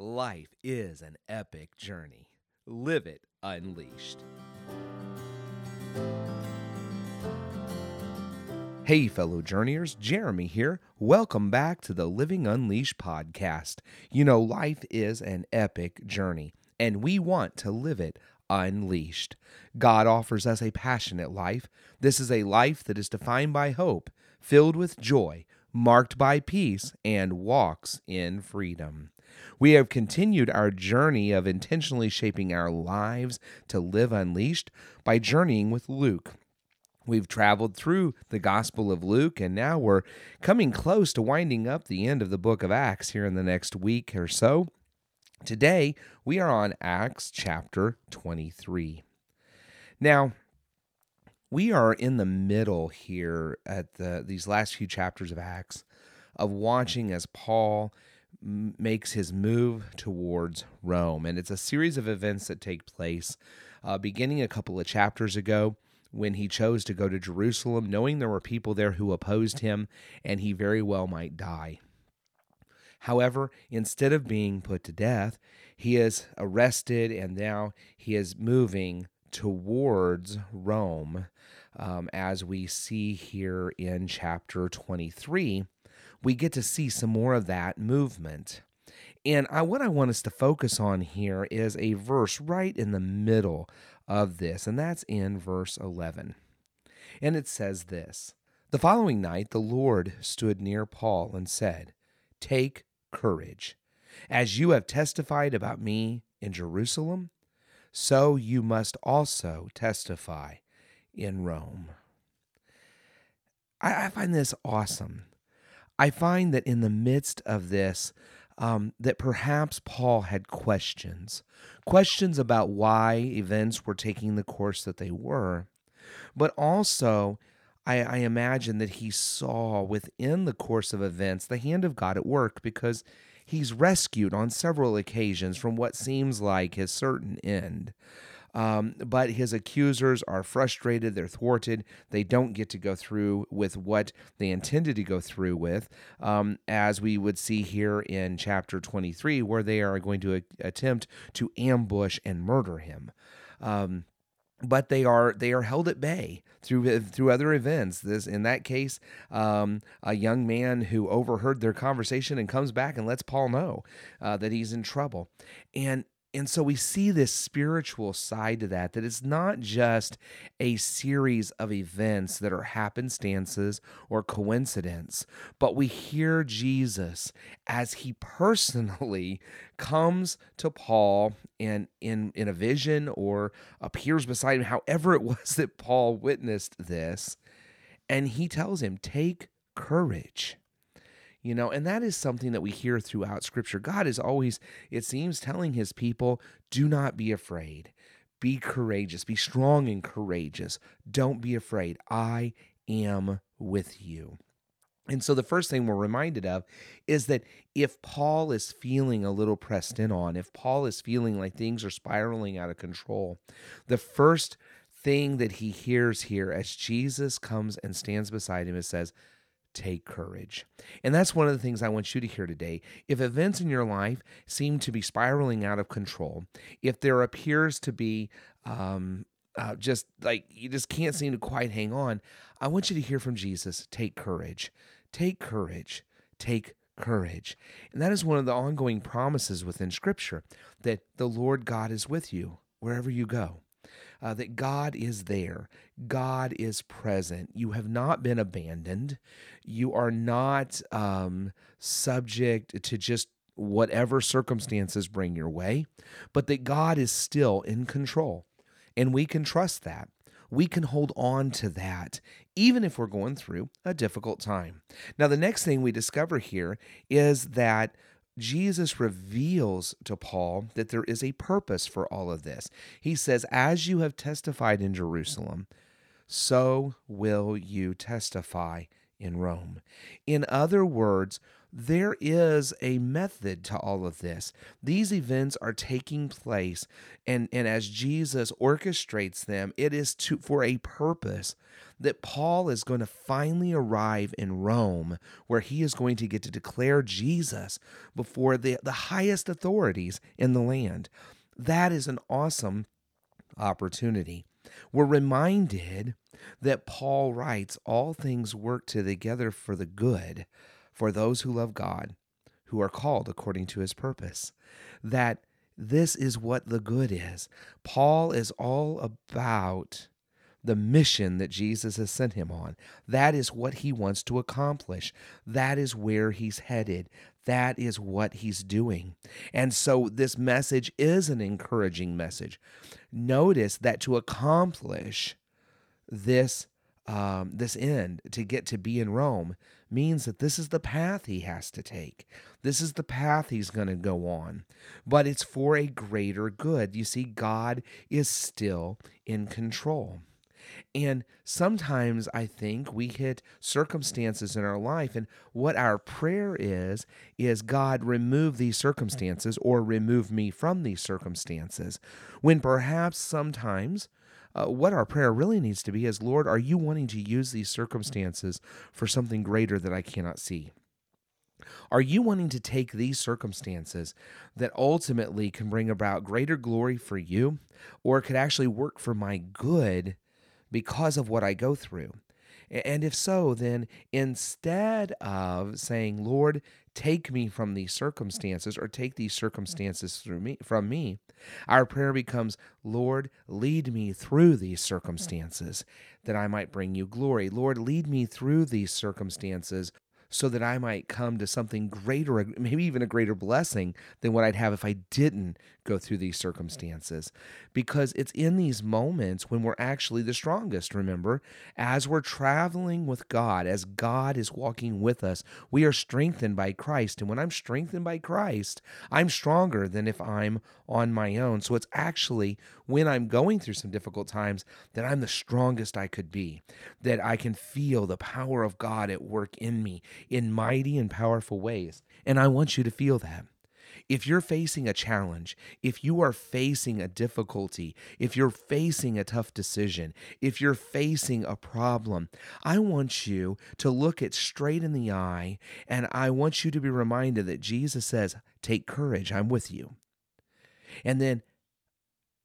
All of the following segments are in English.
Life is an epic journey. Live it unleashed. Hey, fellow journeyers, Jeremy here. Welcome back to the Living Unleashed podcast. You know, life is an epic journey, and we want to live it unleashed. God offers us a passionate life. This is a life that is defined by hope, filled with joy, marked by peace, and walks in freedom. We have continued our journey of intentionally shaping our lives to live unleashed by journeying with Luke. We've traveled through the Gospel of Luke, and now we're coming close to winding up the end of the book of Acts here in the next week or so. Today, we are on Acts chapter 23. Now, we are in the middle here at the, these last few chapters of Acts of watching as Paul makes his move towards Rome. And it's a series of events that take place uh, beginning a couple of chapters ago when he chose to go to Jerusalem, knowing there were people there who opposed him and he very well might die. However, instead of being put to death, he is arrested and now he is moving towards Rome, um, as we see here in chapter 23. We get to see some more of that movement. And I, what I want us to focus on here is a verse right in the middle of this, and that's in verse 11. And it says this The following night, the Lord stood near Paul and said, Take courage. As you have testified about me in Jerusalem, so you must also testify in Rome. I, I find this awesome. I find that in the midst of this, um, that perhaps Paul had questions, questions about why events were taking the course that they were, but also I, I imagine that he saw within the course of events the hand of God at work because he's rescued on several occasions from what seems like his certain end. Um, but his accusers are frustrated, they're thwarted, they don't get to go through with what they intended to go through with, um, as we would see here in chapter 23, where they are going to a- attempt to ambush and murder him. Um, but they are they are held at bay through through other events. This in that case, um, a young man who overheard their conversation and comes back and lets Paul know uh, that he's in trouble, and and so we see this spiritual side to that that it's not just a series of events that are happenstances or coincidence but we hear jesus as he personally comes to paul and in in a vision or appears beside him however it was that paul witnessed this and he tells him take courage you know and that is something that we hear throughout scripture. God is always it seems telling his people do not be afraid. Be courageous. Be strong and courageous. Don't be afraid. I am with you. And so the first thing we're reminded of is that if Paul is feeling a little pressed in on, if Paul is feeling like things are spiraling out of control, the first thing that he hears here as Jesus comes and stands beside him and says, take courage. And that's one of the things I want you to hear today. If events in your life seem to be spiraling out of control, if there appears to be um, uh, just like you just can't seem to quite hang on, I want you to hear from Jesus take courage. Take courage. Take courage. And that is one of the ongoing promises within Scripture that the Lord God is with you wherever you go uh, that God is there, God is present. You have not been abandoned. You are not um, subject to just whatever circumstances bring your way, but that God is still in control. And we can trust that. We can hold on to that even if we're going through a difficult time. Now, the next thing we discover here is that Jesus reveals to Paul that there is a purpose for all of this. He says, As you have testified in Jerusalem, so will you testify in Rome. In other words, there is a method to all of this. These events are taking place, and, and as Jesus orchestrates them, it is to for a purpose that Paul is going to finally arrive in Rome, where he is going to get to declare Jesus before the, the highest authorities in the land. That is an awesome opportunity. We're reminded that Paul writes, All things work together for the good for those who love God, who are called according to his purpose. That this is what the good is. Paul is all about the mission that Jesus has sent him on. That is what he wants to accomplish. That is where he's headed. That is what he's doing. And so this message is an encouraging message. Notice that to accomplish this um, this end to get to be in Rome means that this is the path he has to take. This is the path he's going to go on. But it's for a greater good. You see, God is still in control. And sometimes I think we hit circumstances in our life, and what our prayer is, is God, remove these circumstances or remove me from these circumstances. When perhaps sometimes uh, what our prayer really needs to be is Lord, are you wanting to use these circumstances for something greater that I cannot see? Are you wanting to take these circumstances that ultimately can bring about greater glory for you, or could actually work for my good because of what I go through? And if so, then instead of saying, Lord, take me from these circumstances or take these circumstances through me from me, our prayer becomes, Lord, lead me through these circumstances that I might bring you glory. Lord, lead me through these circumstances so that I might come to something greater, maybe even a greater blessing than what I'd have if I didn't go through these circumstances. Because it's in these moments when we're actually the strongest, remember? As we're traveling with God, as God is walking with us, we are strengthened by Christ. And when I'm strengthened by Christ, I'm stronger than if I'm on my own. So it's actually when I'm going through some difficult times that I'm the strongest I could be, that I can feel the power of God at work in me in mighty and powerful ways. And I want you to feel that. If you're facing a challenge, if you are facing a difficulty, if you're facing a tough decision, if you're facing a problem, I want you to look it straight in the eye and I want you to be reminded that Jesus says, Take courage, I'm with you. And then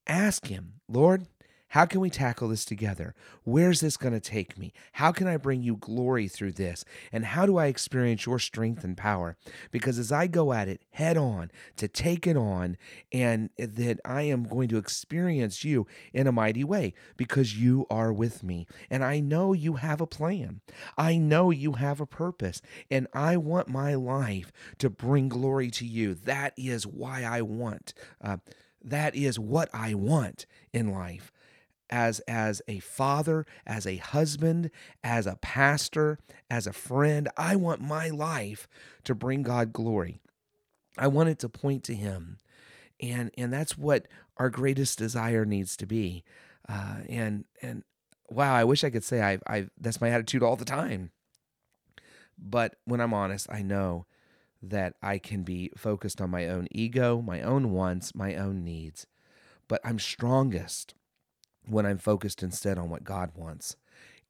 ask Him, Lord, how can we tackle this together? Where's this going to take me? How can I bring you glory through this? And how do I experience your strength and power? Because as I go at it head on to take it on, and that I am going to experience you in a mighty way because you are with me. And I know you have a plan. I know you have a purpose. And I want my life to bring glory to you. That is why I want. Uh, that is what I want in life as as a father, as a husband, as a pastor, as a friend. I want my life to bring God glory. I want it to point to him. And and that's what our greatest desire needs to be. Uh, and and wow, I wish I could say I I that's my attitude all the time. But when I'm honest, I know that I can be focused on my own ego, my own wants, my own needs. But I'm strongest when I'm focused instead on what God wants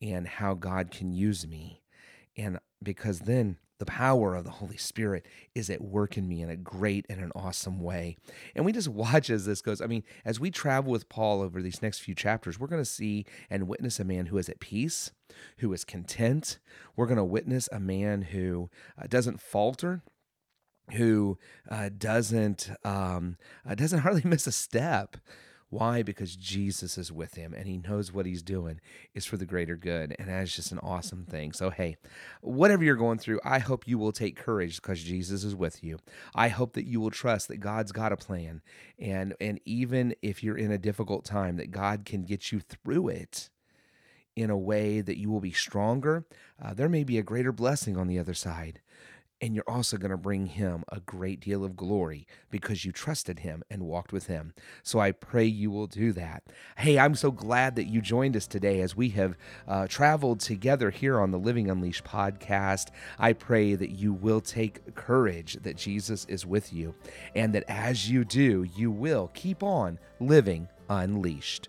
and how God can use me. And because then the power of the Holy Spirit is at work in me in a great and an awesome way. And we just watch as this goes. I mean, as we travel with Paul over these next few chapters, we're going to see and witness a man who is at peace, who is content. We're going to witness a man who uh, doesn't falter, who uh, doesn't um, uh, doesn't hardly miss a step. Why? Because Jesus is with him and he knows what he's doing is for the greater good. And that's just an awesome thing. So, hey, whatever you're going through, I hope you will take courage because Jesus is with you. I hope that you will trust that God's got a plan. And, and even if you're in a difficult time, that God can get you through it in a way that you will be stronger. Uh, there may be a greater blessing on the other side. And you're also going to bring him a great deal of glory because you trusted him and walked with him. So I pray you will do that. Hey, I'm so glad that you joined us today as we have uh, traveled together here on the Living Unleashed podcast. I pray that you will take courage that Jesus is with you and that as you do, you will keep on living unleashed.